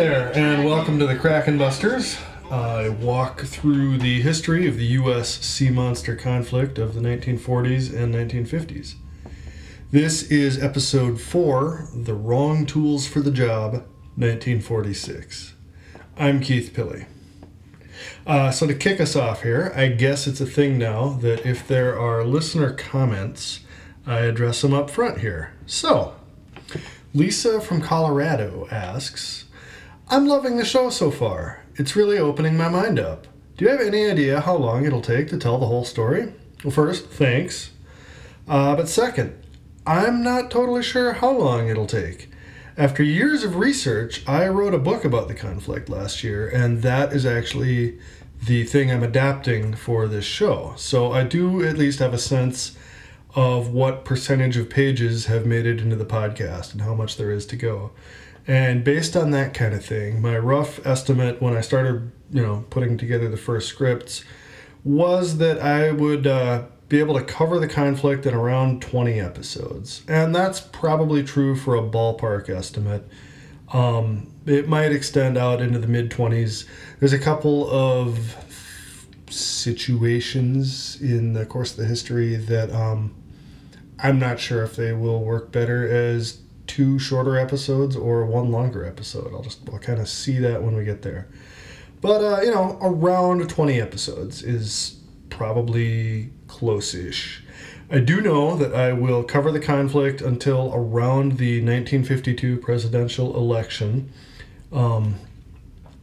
there, and welcome to the Kraken Busters. I walk through the history of the U.S. sea monster conflict of the 1940s and 1950s. This is episode 4 The Wrong Tools for the Job, 1946. I'm Keith Pilley. Uh, so, to kick us off here, I guess it's a thing now that if there are listener comments, I address them up front here. So, Lisa from Colorado asks, I'm loving the show so far. It's really opening my mind up. Do you have any idea how long it'll take to tell the whole story? Well, first, thanks. Uh, but second, I'm not totally sure how long it'll take. After years of research, I wrote a book about the conflict last year, and that is actually the thing I'm adapting for this show. So I do at least have a sense of what percentage of pages have made it into the podcast and how much there is to go. And based on that kind of thing, my rough estimate when I started, you know, putting together the first scripts was that I would uh, be able to cover the conflict in around 20 episodes. And that's probably true for a ballpark estimate. Um, it might extend out into the mid 20s. There's a couple of situations in the course of the history that um, I'm not sure if they will work better as two shorter episodes or one longer episode. I'll just I'll kind of see that when we get there. But uh, you know, around 20 episodes is probably close-ish. I do know that I will cover the conflict until around the 1952 presidential election. Um,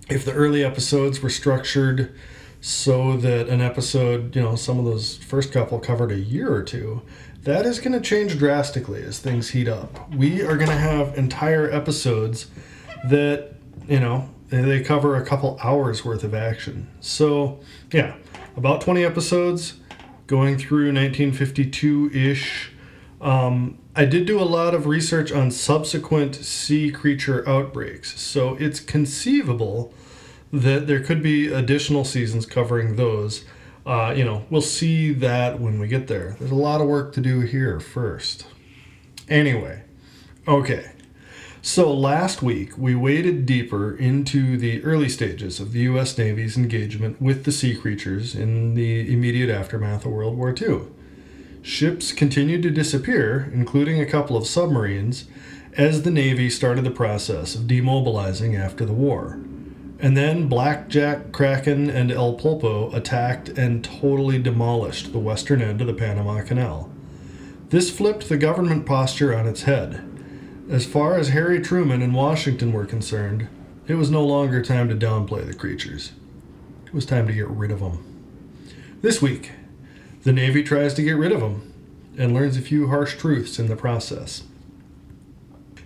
if the early episodes were structured so that an episode, you know, some of those first couple covered a year or two, that is going to change drastically as things heat up. We are going to have entire episodes that, you know, they cover a couple hours worth of action. So, yeah, about 20 episodes going through 1952 ish. Um, I did do a lot of research on subsequent sea creature outbreaks, so it's conceivable that there could be additional seasons covering those. Uh, you know, we'll see that when we get there. There's a lot of work to do here first. Anyway, okay. So last week, we waded deeper into the early stages of the U.S. Navy's engagement with the sea creatures in the immediate aftermath of World War II. Ships continued to disappear, including a couple of submarines, as the Navy started the process of demobilizing after the war. And then Blackjack, Kraken, and El Pulpo attacked and totally demolished the western end of the Panama Canal. This flipped the government posture on its head. As far as Harry Truman and Washington were concerned, it was no longer time to downplay the creatures. It was time to get rid of them. This week, the Navy tries to get rid of them and learns a few harsh truths in the process.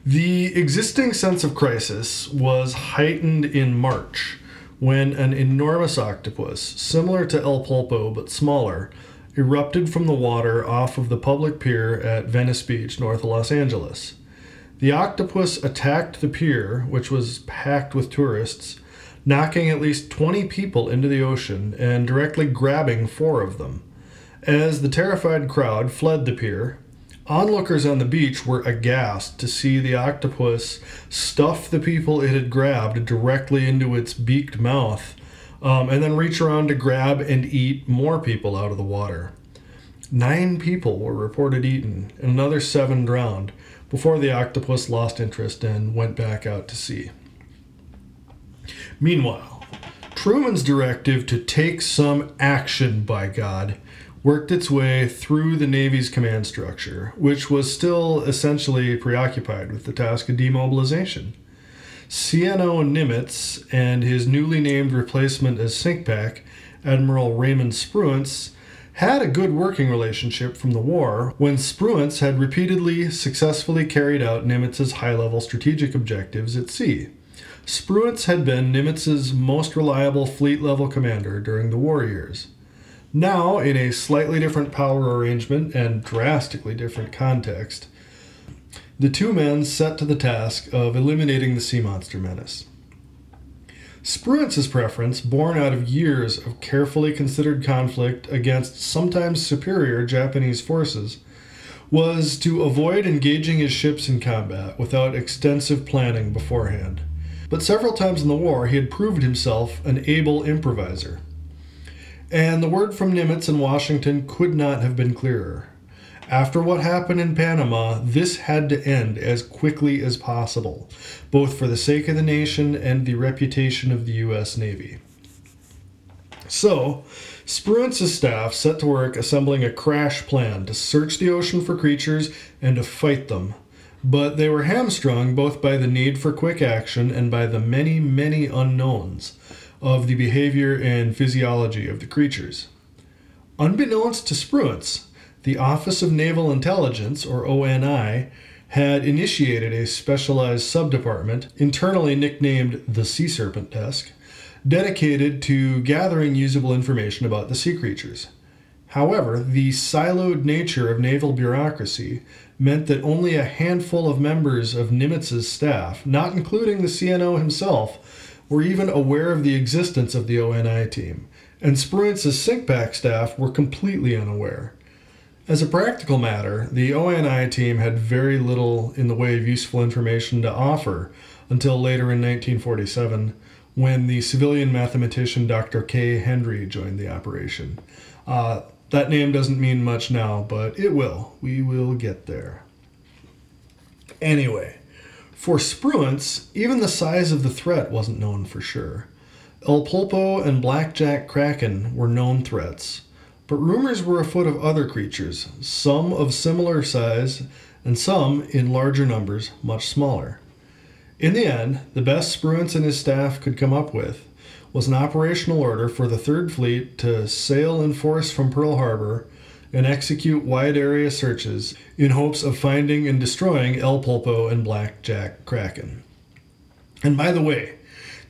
The existing sense of crisis was heightened in March when an enormous octopus, similar to El Pulpo but smaller, erupted from the water off of the public pier at Venice Beach, north of Los Angeles. The octopus attacked the pier, which was packed with tourists, knocking at least 20 people into the ocean and directly grabbing four of them. As the terrified crowd fled the pier, onlookers on the beach were aghast to see the octopus stuff the people it had grabbed directly into its beaked mouth um, and then reach around to grab and eat more people out of the water. Nine people were reported eaten, and another seven drowned before the octopus lost interest and went back out to sea. Meanwhile, Truman's directive to take some action, by God, worked its way through the Navy's command structure, which was still essentially preoccupied with the task of demobilization. CNO Nimitz and his newly named replacement as CINCPAC, Admiral Raymond Spruance, had a good working relationship from the war when Spruance had repeatedly successfully carried out Nimitz's high level strategic objectives at sea. Spruance had been Nimitz's most reliable fleet level commander during the war years. Now, in a slightly different power arrangement and drastically different context, the two men set to the task of eliminating the sea monster menace. Spruance's preference, born out of years of carefully considered conflict against sometimes superior Japanese forces, was to avoid engaging his ships in combat without extensive planning beforehand. But several times in the war, he had proved himself an able improviser. And the word from Nimitz in Washington could not have been clearer. After what happened in Panama, this had to end as quickly as possible, both for the sake of the nation and the reputation of the U.S. Navy. So, Spruance's staff set to work assembling a crash plan to search the ocean for creatures and to fight them. But they were hamstrung both by the need for quick action and by the many, many unknowns of the behavior and physiology of the creatures. Unbeknownst to Spruance, the Office of Naval Intelligence, or ONI, had initiated a specialized subdepartment, internally nicknamed the Sea Serpent Desk, dedicated to gathering usable information about the sea creatures. However, the siloed nature of naval bureaucracy meant that only a handful of members of Nimitz's staff, not including the CNO himself, were even aware of the existence of the ONI team, and Spruance's CINCPAC staff were completely unaware. As a practical matter, the ONI team had very little in the way of useful information to offer until later in 1947 when the civilian mathematician Dr. K. Hendry joined the operation. Uh, that name doesn't mean much now, but it will. We will get there. Anyway, for Spruance, even the size of the threat wasn't known for sure. El Pulpo and Blackjack Kraken were known threats, but rumors were afoot of other creatures, some of similar size, and some, in larger numbers, much smaller. In the end, the best Spruance and his staff could come up with was an operational order for the Third Fleet to sail in force from Pearl Harbor and execute wide area searches in hopes of finding and destroying El Pulpo and Black Jack Kraken. And by the way,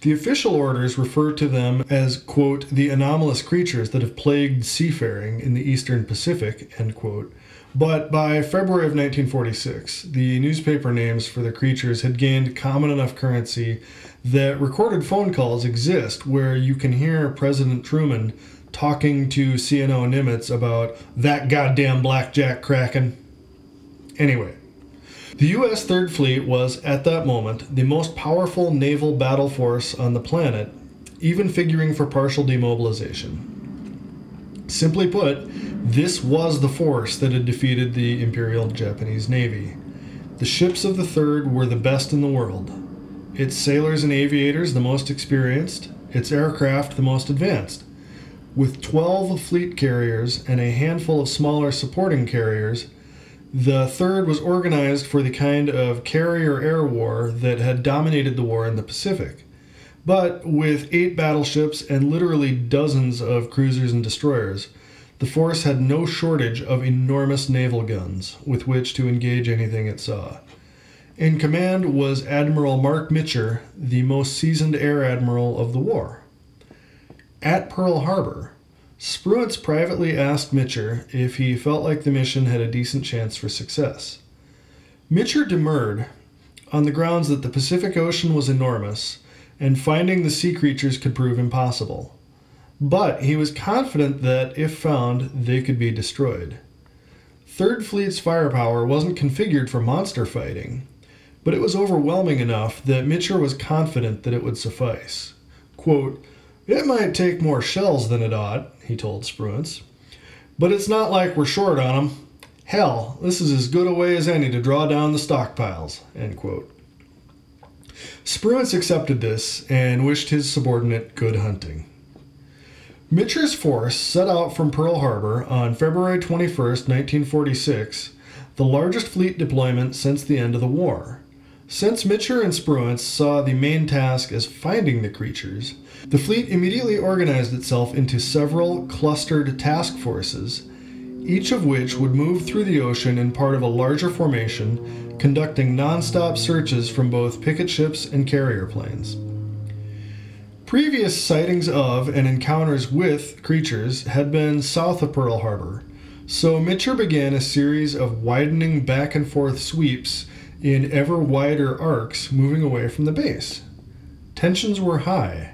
the official orders refer to them as, quote, the anomalous creatures that have plagued seafaring in the eastern Pacific, end quote. But by February of 1946, the newspaper names for the creatures had gained common enough currency that recorded phone calls exist where you can hear President Truman talking to CNO Nimitz about that goddamn blackjack kraken. Anyway, the U.S. Third Fleet was, at that moment, the most powerful naval battle force on the planet, even figuring for partial demobilization. Simply put, this was the force that had defeated the Imperial Japanese Navy. The ships of the Third were the best in the world, its sailors and aviators the most experienced, its aircraft the most advanced. With 12 fleet carriers and a handful of smaller supporting carriers, the third was organized for the kind of carrier air war that had dominated the war in the Pacific. But with eight battleships and literally dozens of cruisers and destroyers, the force had no shortage of enormous naval guns with which to engage anything it saw. In command was Admiral Marc Mitscher, the most seasoned air admiral of the war. At Pearl Harbor, Spruance privately asked Mitscher if he felt like the mission had a decent chance for success. Mitscher demurred on the grounds that the Pacific Ocean was enormous and finding the sea creatures could prove impossible. But he was confident that, if found, they could be destroyed. Third Fleet's firepower wasn't configured for monster fighting, but it was overwhelming enough that Mitscher was confident that it would suffice. Quote, It might take more shells than it ought, he told Spruance, but it's not like we're short on them. Hell, this is as good a way as any to draw down the stockpiles. End quote. Spruance accepted this and wished his subordinate good hunting. Mitscher's force set out from Pearl Harbor on February 21, 1946, the largest fleet deployment since the end of the war. Since Mitscher and Spruance saw the main task as finding the creatures, the fleet immediately organized itself into several clustered task forces, each of which would move through the ocean in part of a larger formation, conducting non-stop searches from both picket ships and carrier planes. Previous sightings of and encounters with creatures had been south of Pearl Harbor, so Mitscher began a series of widening back and forth sweeps in ever wider arcs moving away from the base. Tensions were high,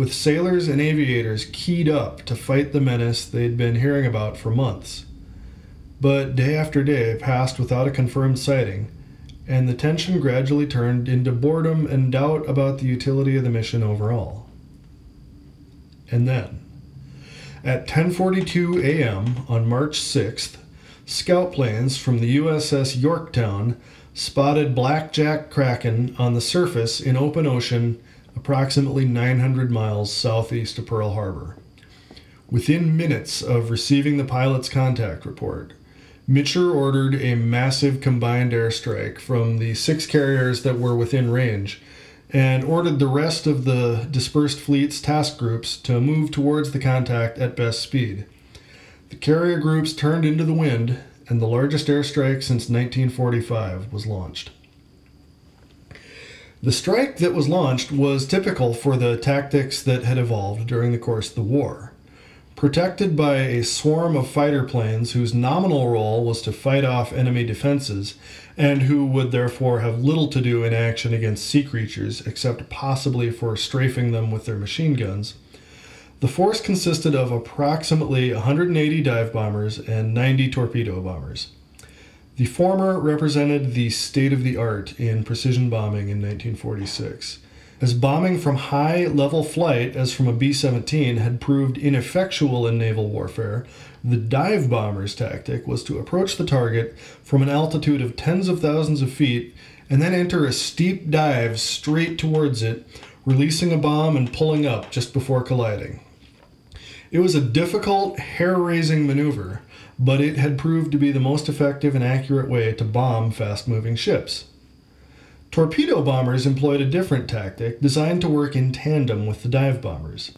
with sailors and aviators keyed up to fight the menace they'd been hearing about for months. but day after day passed without a confirmed sighting, and the tension gradually turned into boredom and doubt about the utility of the mission overall. And then, at 10:42 a.m. on March 6th, scout planes from the USS Yorktown spotted blackjack kraken on the surface in open ocean approximately 900 miles southeast of Pearl Harbor. Within minutes of receiving the pilot's contact report, Mitscher ordered a massive combined airstrike from the six carriers that were within range and ordered the rest of the dispersed fleet's task groups to move towards the contact at best speed. The carrier groups turned into the wind, and the largest airstrike since 1945 was launched. The strike that was launched was typical for the tactics that had evolved during the course of the war. Protected by a swarm of fighter planes whose nominal role was to fight off enemy defenses, and who would therefore have little to do in action against sea creatures except possibly for strafing them with their machine guns, the force consisted of approximately 180 dive bombers and 90 torpedo bombers. The former represented the state of the art in precision bombing in 1946 as bombing from high level flight, as from a B 17, had proved ineffectual in naval warfare, the dive bomber's tactic was to approach the target from an altitude of tens of thousands of feet and then enter a steep dive straight towards it, releasing a bomb and pulling up just before colliding. It was a difficult, hair raising maneuver, but it had proved to be the most effective and accurate way to bomb fast moving ships. Torpedo bombers employed a different tactic designed to work in tandem with the dive bombers.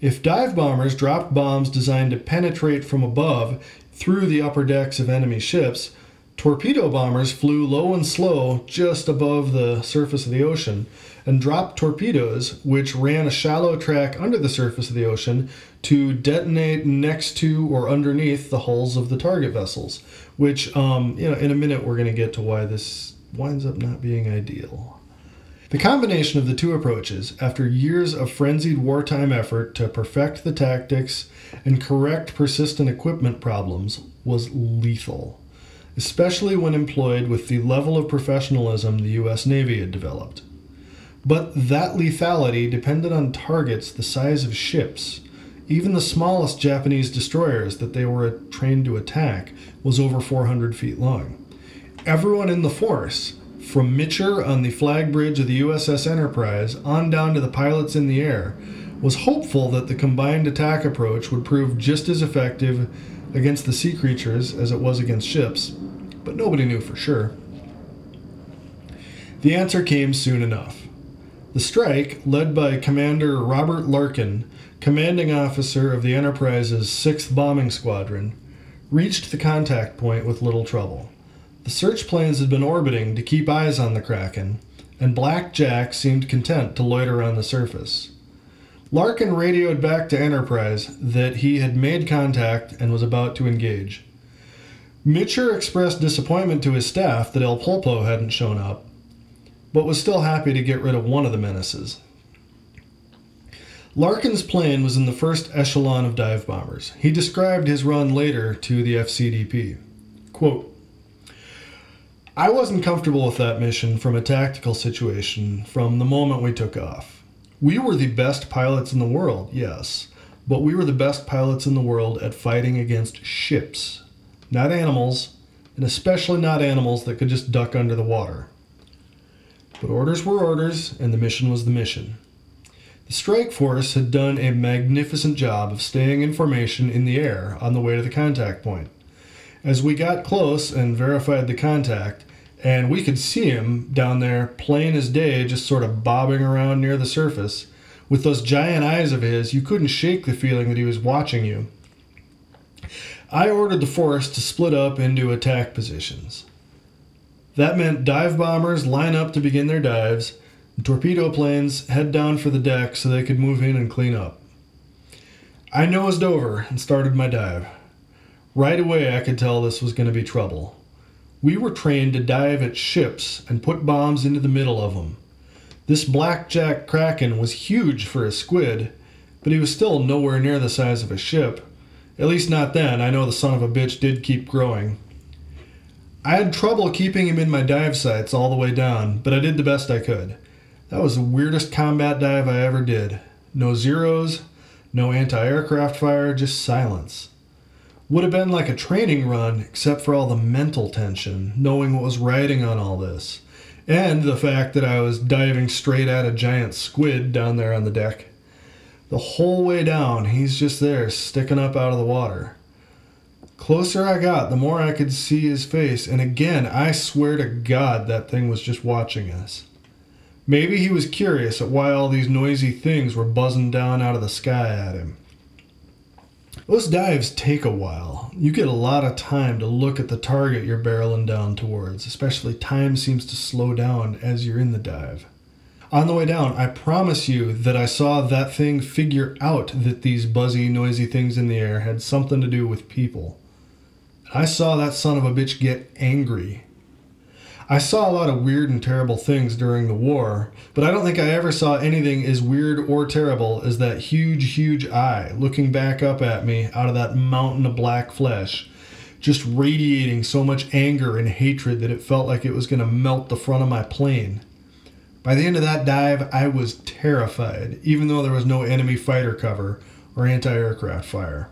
If dive bombers dropped bombs designed to penetrate from above through the upper decks of enemy ships, torpedo bombers flew low and slow just above the surface of the ocean and dropped torpedoes, which ran a shallow track under the surface of the ocean to detonate next to or underneath the hulls of the target vessels. Which, um, you know, in a minute we're going to get to why this winds up not being ideal. The combination of the two approaches, after years of frenzied wartime effort to perfect the tactics and correct persistent equipment problems, was lethal, especially when employed with the level of professionalism the U.S. Navy had developed. But that lethality depended on targets the size of ships. Even the smallest Japanese destroyers that they were trained to attack was over 400 feet long everyone in the force, from Mitscher on the flag bridge of the USS Enterprise on down to the pilots in the air, was hopeful that the combined attack approach would prove just as effective against the sea creatures as it was against ships, but nobody knew for sure. The answer came soon enough. The strike, led by Commander Robert Larkin, commanding officer of the Enterprise's 6th Bombing Squadron, reached the contact point with little trouble. The search planes had been orbiting to keep eyes on the Kraken, and Black Jack seemed content to loiter on the surface. Larkin radioed back to Enterprise that he had made contact and was about to engage. Mitscher expressed disappointment to his staff that El Pulpo hadn't shown up, but was still happy to get rid of one of the menaces. Larkin's plane was in the first echelon of dive bombers. He described his run later to the FCDP. Quote, I wasn't comfortable with that mission from a tactical situation from the moment we took off. We were the best pilots in the world, yes, but we were the best pilots in the world at fighting against ships, not animals, and especially not animals that could just duck under the water. But orders were orders, and the mission was the mission. The strike force had done a magnificent job of staying in formation in the air on the way to the contact point. As we got close and verified the contact, and we could see him down there plain as day, just sort of bobbing around near the surface. With those giant eyes of his, you couldn't shake the feeling that he was watching you. I ordered the force to split up into attack positions. That meant dive bombers line up to begin their dives, and torpedo planes head down for the deck so they could move in and clean up. I nosed over and started my dive. Right away, I could tell this was going to be trouble. We were trained to dive at ships and put bombs into the middle of them. This blackjack kraken was huge for a squid, but he was still nowhere near the size of a ship, At least not then. I know the son of a bitch did keep growing. I had trouble keeping him in my dive sights all the way down, but I did the best I could. That was the weirdest combat dive I ever did. No zeros, no anti aircraft fire, just silence. Would have been like a training run, except for all the mental tension, knowing what was riding on all this, and the fact that I was diving straight at a giant squid down there on the deck. The whole way down, he's just there, sticking up out of the water. Closer I got, the more I could see his face, and again, I swear to God that thing was just watching us. Maybe he was curious at why all these noisy things were buzzing down out of the sky at him. Those dives take a while. You get a lot of time to look at the target you're barreling down towards, especially time seems to slow down as you're in the dive. On the way down, I promise you that I saw that thing figure out that these buzzy, noisy things in the air had something to do with people. I saw that son of a bitch get angry I saw a lot of weird and terrible things during the war, but I don't think I ever saw anything as weird or terrible as that huge, huge eye looking back up at me out of that mountain of black flesh, just radiating so much anger and hatred that it felt like it was going to melt the front of my plane. By the end of that dive, I was terrified, even though there was no enemy fighter cover or anti aircraft fire.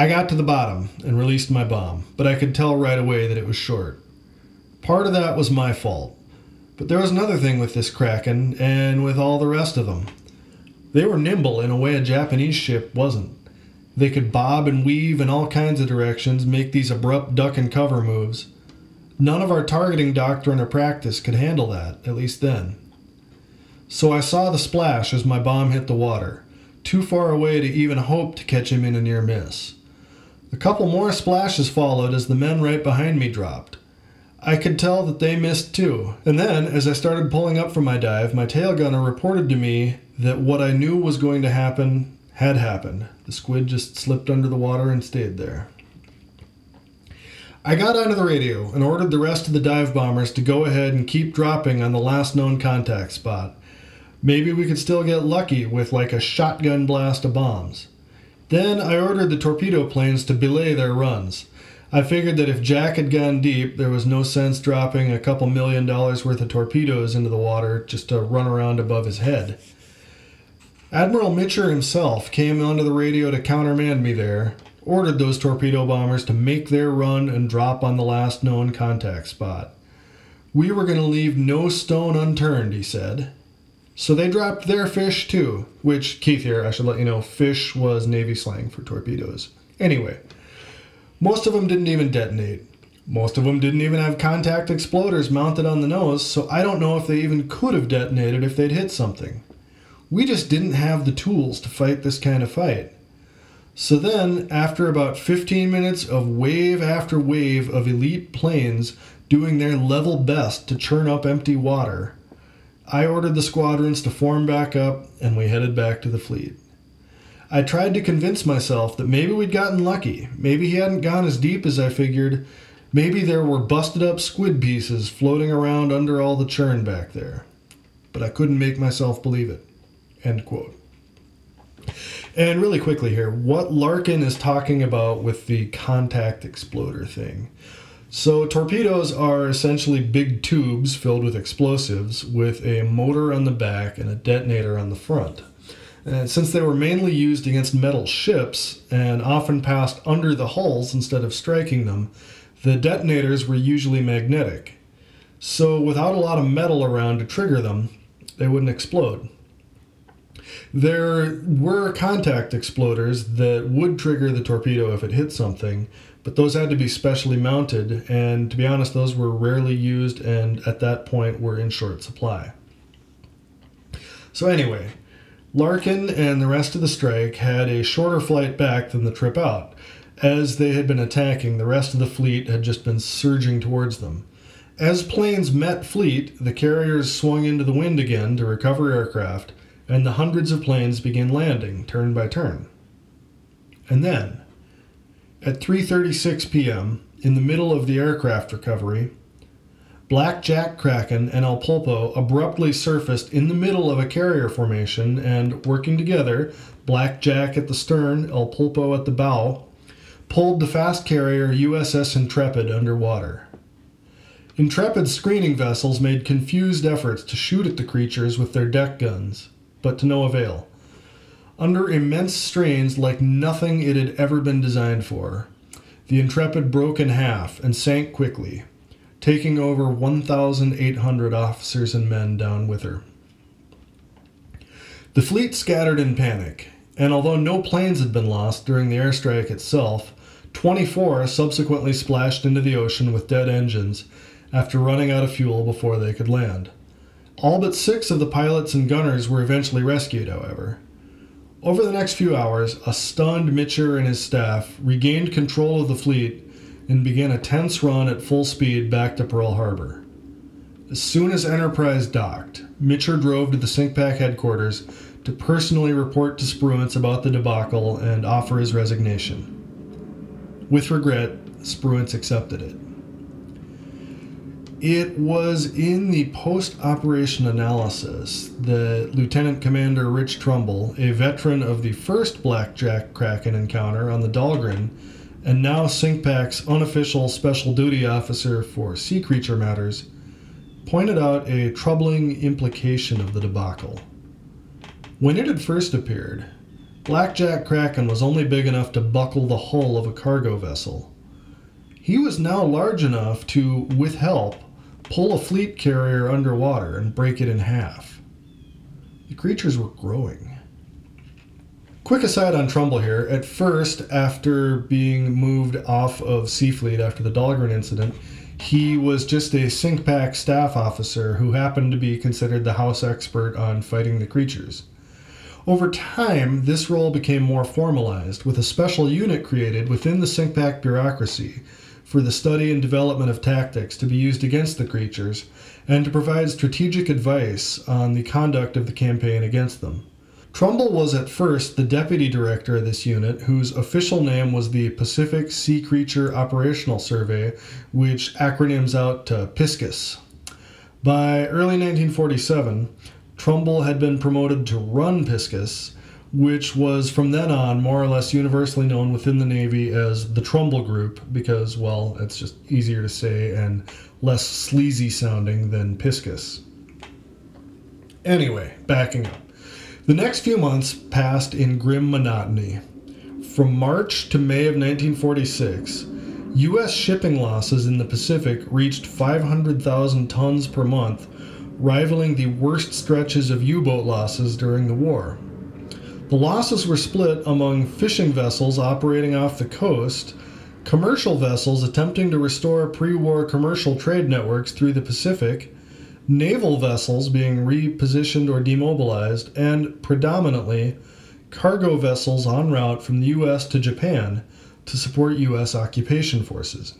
I got to the bottom and released my bomb, but I could tell right away that it was short. Part of that was my fault. But there was another thing with this Kraken and with all the rest of them. They were nimble in a way a Japanese ship wasn't. They could bob and weave in all kinds of directions, make these abrupt duck and cover moves. None of our targeting doctrine or practice could handle that, at least then. So I saw the splash as my bomb hit the water, too far away to even hope to catch him in a near miss. A couple more splashes followed as the men right behind me dropped. I could tell that they missed too. And then, as I started pulling up from my dive, my tail gunner reported to me that what I knew was going to happen had happened. The squid just slipped under the water and stayed there. I got onto the radio and ordered the rest of the dive bombers to go ahead and keep dropping on the last known contact spot. Maybe we could still get lucky with like a shotgun blast of bombs. Then I ordered the torpedo planes to belay their runs. I figured that if Jack had gone deep, there was no sense dropping a couple million dollars worth of torpedoes into the water just to run around above his head. Admiral Mitscher himself came onto the radio to countermand me there, ordered those torpedo bombers to make their run and drop on the last known contact spot. We were going to leave no stone unturned, he said. So they dropped their fish too, which, Keith here, I should let you know, fish was Navy slang for torpedoes. Anyway, most of them didn't even detonate. Most of them didn't even have contact exploders mounted on the nose, so I don't know if they even could have detonated if they'd hit something. We just didn't have the tools to fight this kind of fight. So then, after about 15 minutes of wave after wave of elite planes doing their level best to churn up empty water, I ordered the squadrons to form back up and we headed back to the fleet. I tried to convince myself that maybe we'd gotten lucky. Maybe he hadn't gone as deep as I figured. Maybe there were busted up squid pieces floating around under all the churn back there. But I couldn't make myself believe it. End quote. And really quickly here, what Larkin is talking about with the contact exploder thing. So, torpedoes are essentially big tubes filled with explosives with a motor on the back and a detonator on the front. And since they were mainly used against metal ships and often passed under the hulls instead of striking them, the detonators were usually magnetic. So, without a lot of metal around to trigger them, they wouldn't explode. There were contact exploders that would trigger the torpedo if it hit something, but those had to be specially mounted, and to be honest, those were rarely used and at that point were in short supply. So, anyway, Larkin and the rest of the strike had a shorter flight back than the trip out. As they had been attacking, the rest of the fleet had just been surging towards them. As planes met fleet, the carriers swung into the wind again to recover aircraft, and the hundreds of planes began landing, turn by turn. And then, at 3:36 p.m., in the middle of the aircraft recovery, Black Jack Kraken and El Pulpo abruptly surfaced in the middle of a carrier formation and, working together, Black Jack at the stern, El Pulpo at the bow, pulled the fast carrier USS Intrepid underwater. Intrepid's screening vessels made confused efforts to shoot at the creatures with their deck guns, but to no avail. Under immense strains like nothing it had ever been designed for, the Intrepid broke in half and sank quickly, taking over 1,800 officers and men down with her. The fleet scattered in panic, and although no planes had been lost during the airstrike itself, 24 subsequently splashed into the ocean with dead engines after running out of fuel before they could land. All but six of the pilots and gunners were eventually rescued, however. Over the next few hours, a stunned Mitscher and his staff regained control of the fleet and began a tense run at full speed back to Pearl Harbor. As soon as Enterprise docked, Mitscher drove to the CINCPAC headquarters to personally report to Spruance about the debacle and offer his resignation. With regret, Spruance accepted it. It was in the post operation analysis that Lieutenant Commander Rich Trumbull, a veteran of the first Blackjack Kraken encounter on the Dahlgren, and now CINCPAC's unofficial special duty officer for sea creature matters, pointed out a troubling implication of the debacle. When it had first appeared, Blackjack Kraken was only big enough to buckle the hull of a cargo vessel. He was now large enough to, with help, pull a fleet carrier underwater and break it in half. The creatures were growing. Quick aside on Trumbull here. At first, after being moved off of Seafleet after the Dahlgren incident, he was just a CINCPAC staff officer who happened to be considered the house expert on fighting the creatures. Over time, this role became more formalized, with a special unit created within the CINCPAC bureaucracy for the study and development of tactics to be used against the creatures, and to provide strategic advice on the conduct of the campaign against them. Trumbull was at first the deputy director of this unit, whose official name was the Pacific Sea Creature Operational Survey, which acronyms out to PISCUS. By early 1947, Trumbull had been promoted to run PISCUS, which was from then on more or less universally known within the Navy as the Trumbull Group because, well, it's just easier to say and less sleazy sounding than Piscus. Anyway, backing up. The next few months passed in grim monotony. From March to May of 1946, U.S. shipping losses in the Pacific reached 500,000 tons per month, rivaling the worst stretches of U boat losses during the war. The losses were split among fishing vessels operating off the coast, commercial vessels attempting to restore pre war commercial trade networks through the Pacific, naval vessels being repositioned or demobilized, and predominantly cargo vessels en route from the U.S. to Japan to support U.S. occupation forces.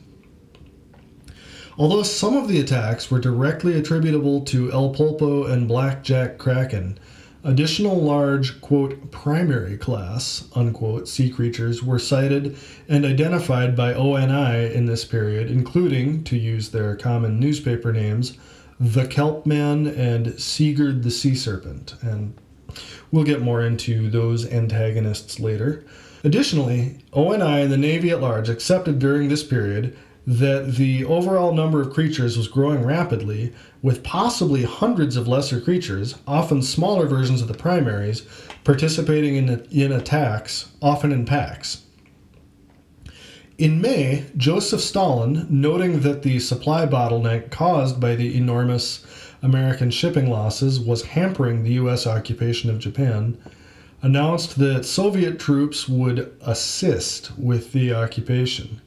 Although some of the attacks were directly attributable to El Pulpo and Blackjack Kraken, Additional large, quote, primary class, unquote, sea creatures were sighted and identified by ONI in this period, including, to use their common newspaper names, the Kelpman and Sigurd the Sea Serpent. And we'll get more into those antagonists later. Additionally, ONI and the Navy at large accepted during this period that the overall number of creatures was growing rapidly, with possibly hundreds of lesser creatures, often smaller versions of the primaries, participating in, in attacks, often in packs. In May, Joseph Stalin, noting that the supply bottleneck caused by the enormous American shipping losses was hampering the U.S. occupation of Japan, announced that Soviet troops would assist with the occupation.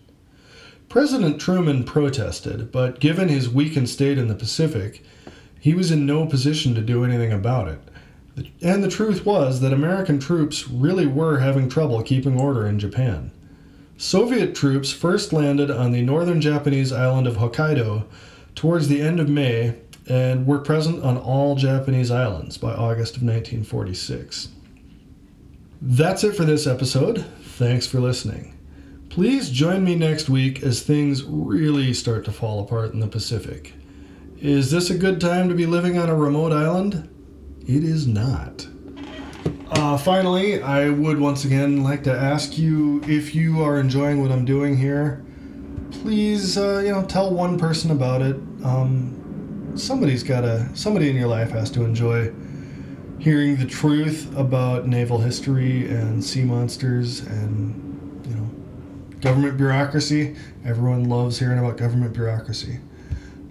President Truman protested, but given his weakened state in the Pacific, he was in no position to do anything about it. And the truth was that American troops really were having trouble keeping order in Japan. Soviet troops first landed on the northern Japanese island of Hokkaido towards the end of May and were present on all Japanese islands by August of 1946. That's it for this episode. Thanks for listening. Please join me next week as things really start to fall apart in the Pacific. Is this a good time to be living on a remote island? It is not. Uh, finally, I would once again like to ask you if you are enjoying what I'm doing here. Please, uh, you know, tell one person about it. Um, somebody's gotta, somebody in your life has to enjoy hearing the truth about naval history and sea monsters and, government bureaucracy. Everyone loves hearing about government bureaucracy.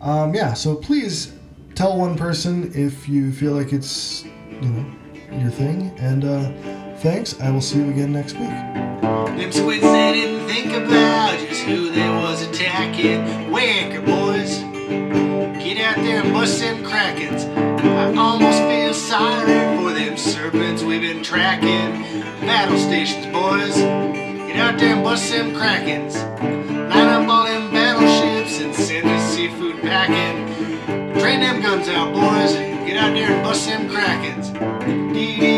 Um, yeah, so please tell one person if you feel like it's, you know, your thing. And uh, thanks. I will see you again next week. Them squids they didn't think about just who they was attacking. Wanker boys, get out there and bust them krakens. I almost feel sorry for them serpents we've been tracking. Battle stations, boys, get out there and bust them krakens. Line up all them battleships and send us seafood packing. Train them guns out, boys, get out there and bust them krakens. Dee dee